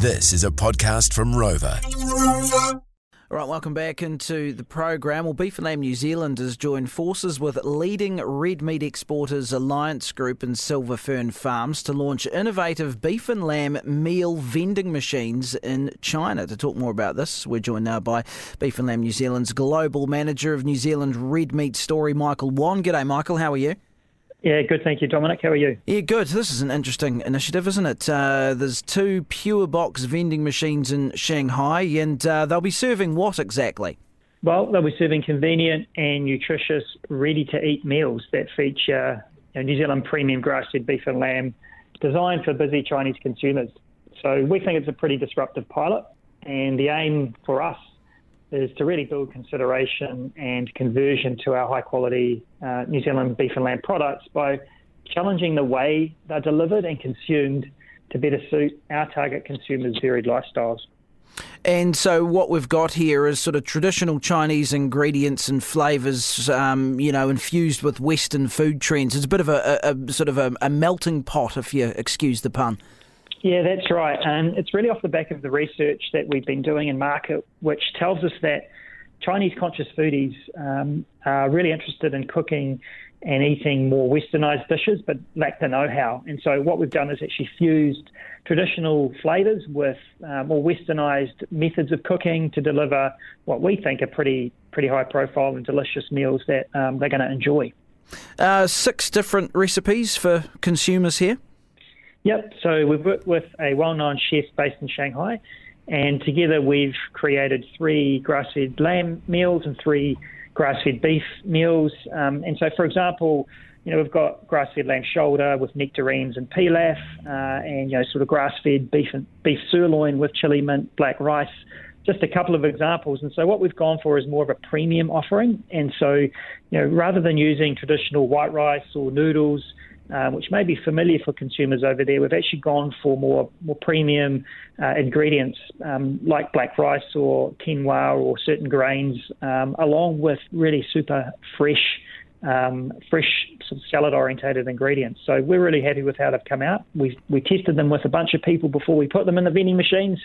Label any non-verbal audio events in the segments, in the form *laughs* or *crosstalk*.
This is a podcast from Rova. All right, welcome back into the program. Well, Beef and Lamb New Zealand has joined forces with leading red meat exporters Alliance Group and Silver Fern Farms to launch innovative beef and lamb meal vending machines in China. To talk more about this, we're joined now by Beef and Lamb New Zealand's global manager of New Zealand Red Meat Story, Michael Wan. G'day, Michael. How are you? Yeah, good. Thank you, Dominic. How are you? Yeah, good. This is an interesting initiative, isn't it? Uh, there's two pure box vending machines in Shanghai, and uh, they'll be serving what exactly? Well, they'll be serving convenient and nutritious, ready to eat meals that feature you know, New Zealand premium grass fed beef and lamb designed for busy Chinese consumers. So we think it's a pretty disruptive pilot, and the aim for us is to really build consideration and conversion to our high quality uh, New Zealand beef and lamb products by challenging the way they're delivered and consumed to better suit our target consumers' varied lifestyles. And so, what we've got here is sort of traditional Chinese ingredients and flavours, um, you know, infused with Western food trends. It's a bit of a, a, a sort of a, a melting pot, if you excuse the pun. Yeah, that's right. And it's really off the back of the research that we've been doing in market, which tells us that Chinese conscious foodies um, are really interested in cooking and eating more westernized dishes, but lack the know how. And so, what we've done is actually fused traditional flavors with uh, more westernized methods of cooking to deliver what we think are pretty, pretty high profile and delicious meals that um, they're going to enjoy. Uh, six different recipes for consumers here. Yep. So we've worked with a well-known chef based in Shanghai, and together we've created three grass-fed lamb meals and three grass-fed beef meals. Um, and so, for example, you know we've got grass-fed lamb shoulder with nectarines and pilaf, uh, and you know sort of grass-fed beef and beef sirloin with chili mint, black rice. Just a couple of examples. And so what we've gone for is more of a premium offering. And so, you know, rather than using traditional white rice or noodles, um, which may be familiar for consumers over there. We've actually gone for more more premium uh, ingredients um, like black rice or quinoa or certain grains, um, along with really super fresh. Um, fresh sort of salad orientated ingredients. So we're really happy with how they've come out. We we tested them with a bunch of people before we put them in the vending machines,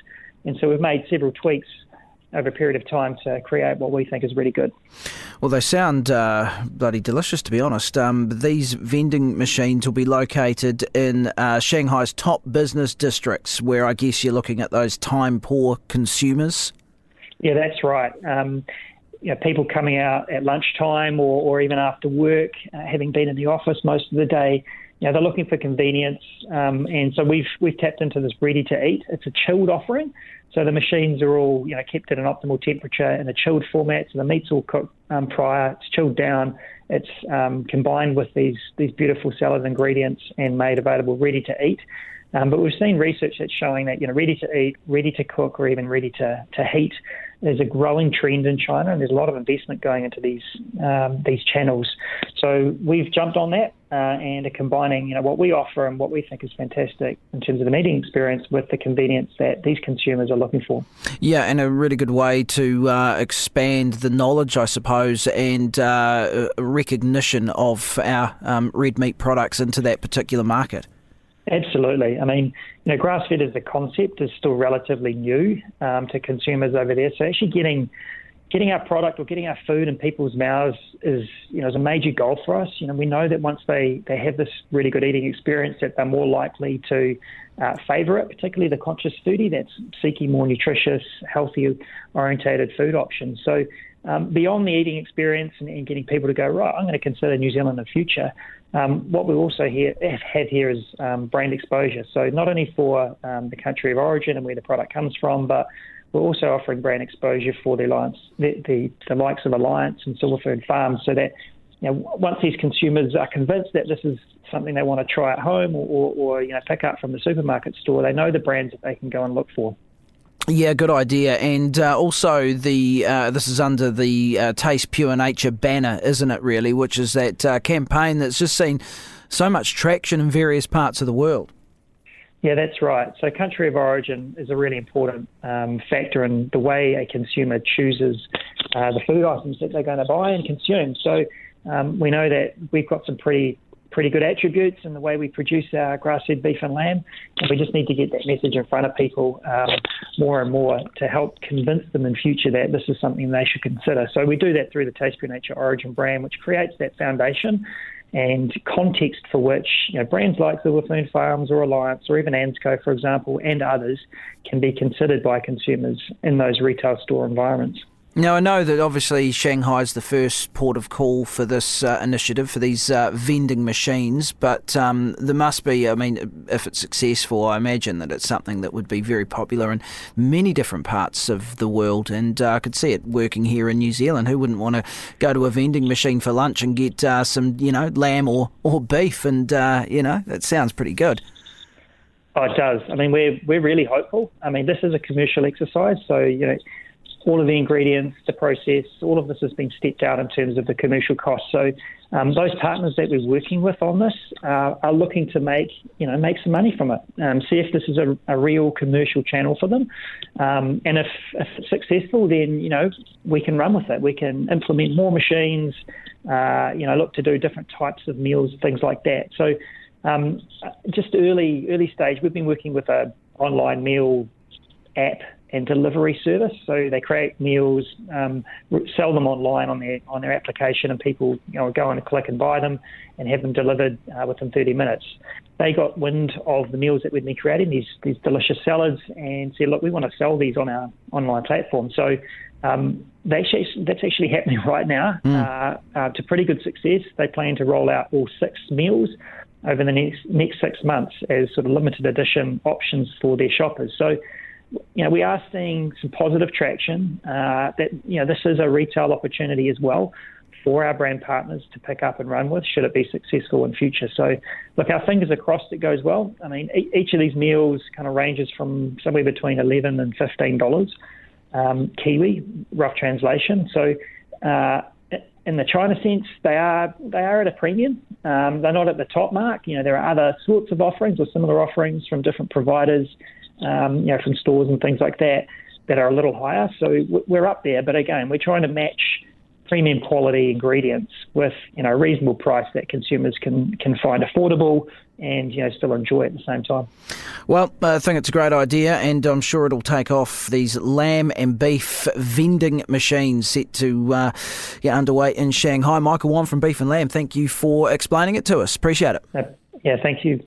and so we've made several tweaks over a period of time to create what we think is really good. Well, they sound uh, bloody delicious, to be honest. Um, these vending machines will be located in uh, Shanghai's top business districts, where I guess you're looking at those time poor consumers. Yeah, that's right. Um, you know, people coming out at lunchtime or, or even after work, uh, having been in the office most of the day, know, they're looking for convenience, um, and so we've we've tapped into this ready to eat. It's a chilled offering, so the machines are all you know kept at an optimal temperature in a chilled format. So the meat's all cooked um, prior, it's chilled down, it's um, combined with these these beautiful salad ingredients and made available ready to eat. Um, but we've seen research that's showing that you know ready to eat, ready to cook, or even ready to, to heat is a growing trend in China, and there's a lot of investment going into these um, these channels. So we've jumped on that uh, and are combining you know what we offer and what we think is fantastic in terms of an eating experience with the convenience that these consumers are looking for. Yeah, and a really good way to uh, expand the knowledge, I suppose, and uh, recognition of our um, red meat products into that particular market. Absolutely. I mean, you know, grass fed as a concept is still relatively new um, to consumers over there. So actually getting getting our product or getting our food in people's mouths is, you know, is a major goal for us. You know, we know that once they, they have this really good eating experience, that they're more likely to uh, favour it, particularly the conscious foodie that's seeking more nutritious, healthy orientated food options. So um, beyond the eating experience and, and, getting people to go, right, I'm going to consider New Zealand in the future, um, what we also have here is um, brand exposure. So not only for um, the country of origin and where the product comes from, but we're also offering brand exposure for the alliance, the, the, the likes of Alliance and Silver Fern Farms, so that you know, once these consumers are convinced that this is something they want to try at home or, or, or you know pick up from the supermarket store, they know the brands that they can go and look for. Yeah, good idea. And uh, also, the uh, this is under the uh, Taste Pure Nature banner, isn't it? Really, which is that uh, campaign that's just seen so much traction in various parts of the world. Yeah, that's right. So, country of origin is a really important um, factor in the way a consumer chooses uh, the food items that they're going to buy and consume. So, um, we know that we've got some pretty pretty good attributes in the way we produce our grass-fed beef and lamb, and we just need to get that message in front of people um, more and more to help convince them in future that this is something they should consider. So we do that through the Taste Pure Nature Origin brand, which creates that foundation and context for which you know, brands like Fern Farms or Alliance or even ANZCO, for example, and others can be considered by consumers in those retail store environments. Now, I know that obviously Shanghai is the first port of call for this uh, initiative, for these uh, vending machines, but um, there must be, I mean, if it's successful, I imagine that it's something that would be very popular in many different parts of the world, and uh, I could see it working here in New Zealand. Who wouldn't want to go to a vending machine for lunch and get uh, some, you know, lamb or, or beef? And, uh, you know, that sounds pretty good. Oh, it does. I mean, we're, we're really hopeful. I mean, this is a commercial exercise, so, you know, all of the ingredients, the process, all of this has been stepped out in terms of the commercial cost. So um, those partners that we're working with on this uh, are looking to make you know make some money from it, um, see if this is a, a, real commercial channel for them, um, and if, if, it's successful, then you know we can run with it. We can implement more machines, uh, you know, look to do different types of meals, things like that. So. Um, just early early stage, we've been working with a online meal app and delivery service. So they create meals, um, sell them online on their on their application, and people you know go and click and buy them and have them delivered uh, within 30 minutes. They got wind of the meals that we'd been creating, these these delicious salads, and said, look, we want to sell these on our online platform. So um, actually, that's actually happening *laughs* right now mm. uh, uh, to pretty good success. They plan to roll out all six meals over the next next six months as sort of limited edition options for their shoppers. So you know, we are seeing some positive traction. Uh, that you know, this is a retail opportunity as well for our brand partners to pick up and run with, should it be successful in future. So, look, our fingers are crossed it goes well. I mean, each of these meals kind of ranges from somewhere between eleven and fifteen dollars um, Kiwi, rough translation. So. Uh, in the China sense, they are they are at a premium. Um, they're not at the top mark. You know, there are other sorts of offerings or similar offerings from different providers um, you know, from stores and things like that that are a little higher. So we're up there, but again, we're trying to match premium quality ingredients with you know a reasonable price that consumers can can find affordable and you know still enjoy at the same time. Well, I think it's a great idea, and I'm sure it'll take off. These lamb and beef vending machines set to uh, get underway in Shanghai. Michael Wan from Beef and Lamb, thank you for explaining it to us. Appreciate it. Yeah, thank you.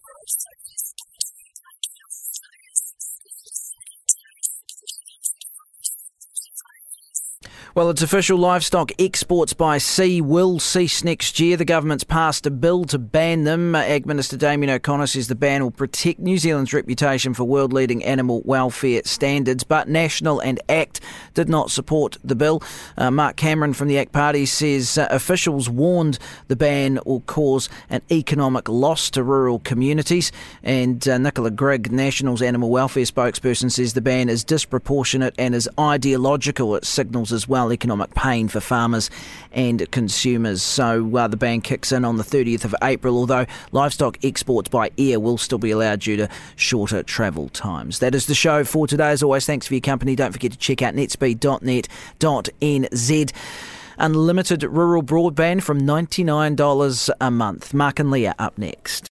Well, it's official livestock exports by sea will cease next year. The government's passed a bill to ban them. Ag Minister Damien O'Connor says the ban will protect New Zealand's reputation for world leading animal welfare standards, but National and ACT did not support the bill. Uh, Mark Cameron from the ACT Party says uh, officials warned the ban will cause an economic loss to rural communities. And uh, Nicola Grigg, National's animal welfare spokesperson, says the ban is disproportionate and is ideological. It signals as well economic pain for farmers and consumers. So uh, the ban kicks in on the 30th of April, although livestock exports by air will still be allowed due to shorter travel times. That is the show for today. As always, thanks for your company. Don't forget to check out netspeed.net.nz. Unlimited rural broadband from $99 a month. Mark and Leah up next.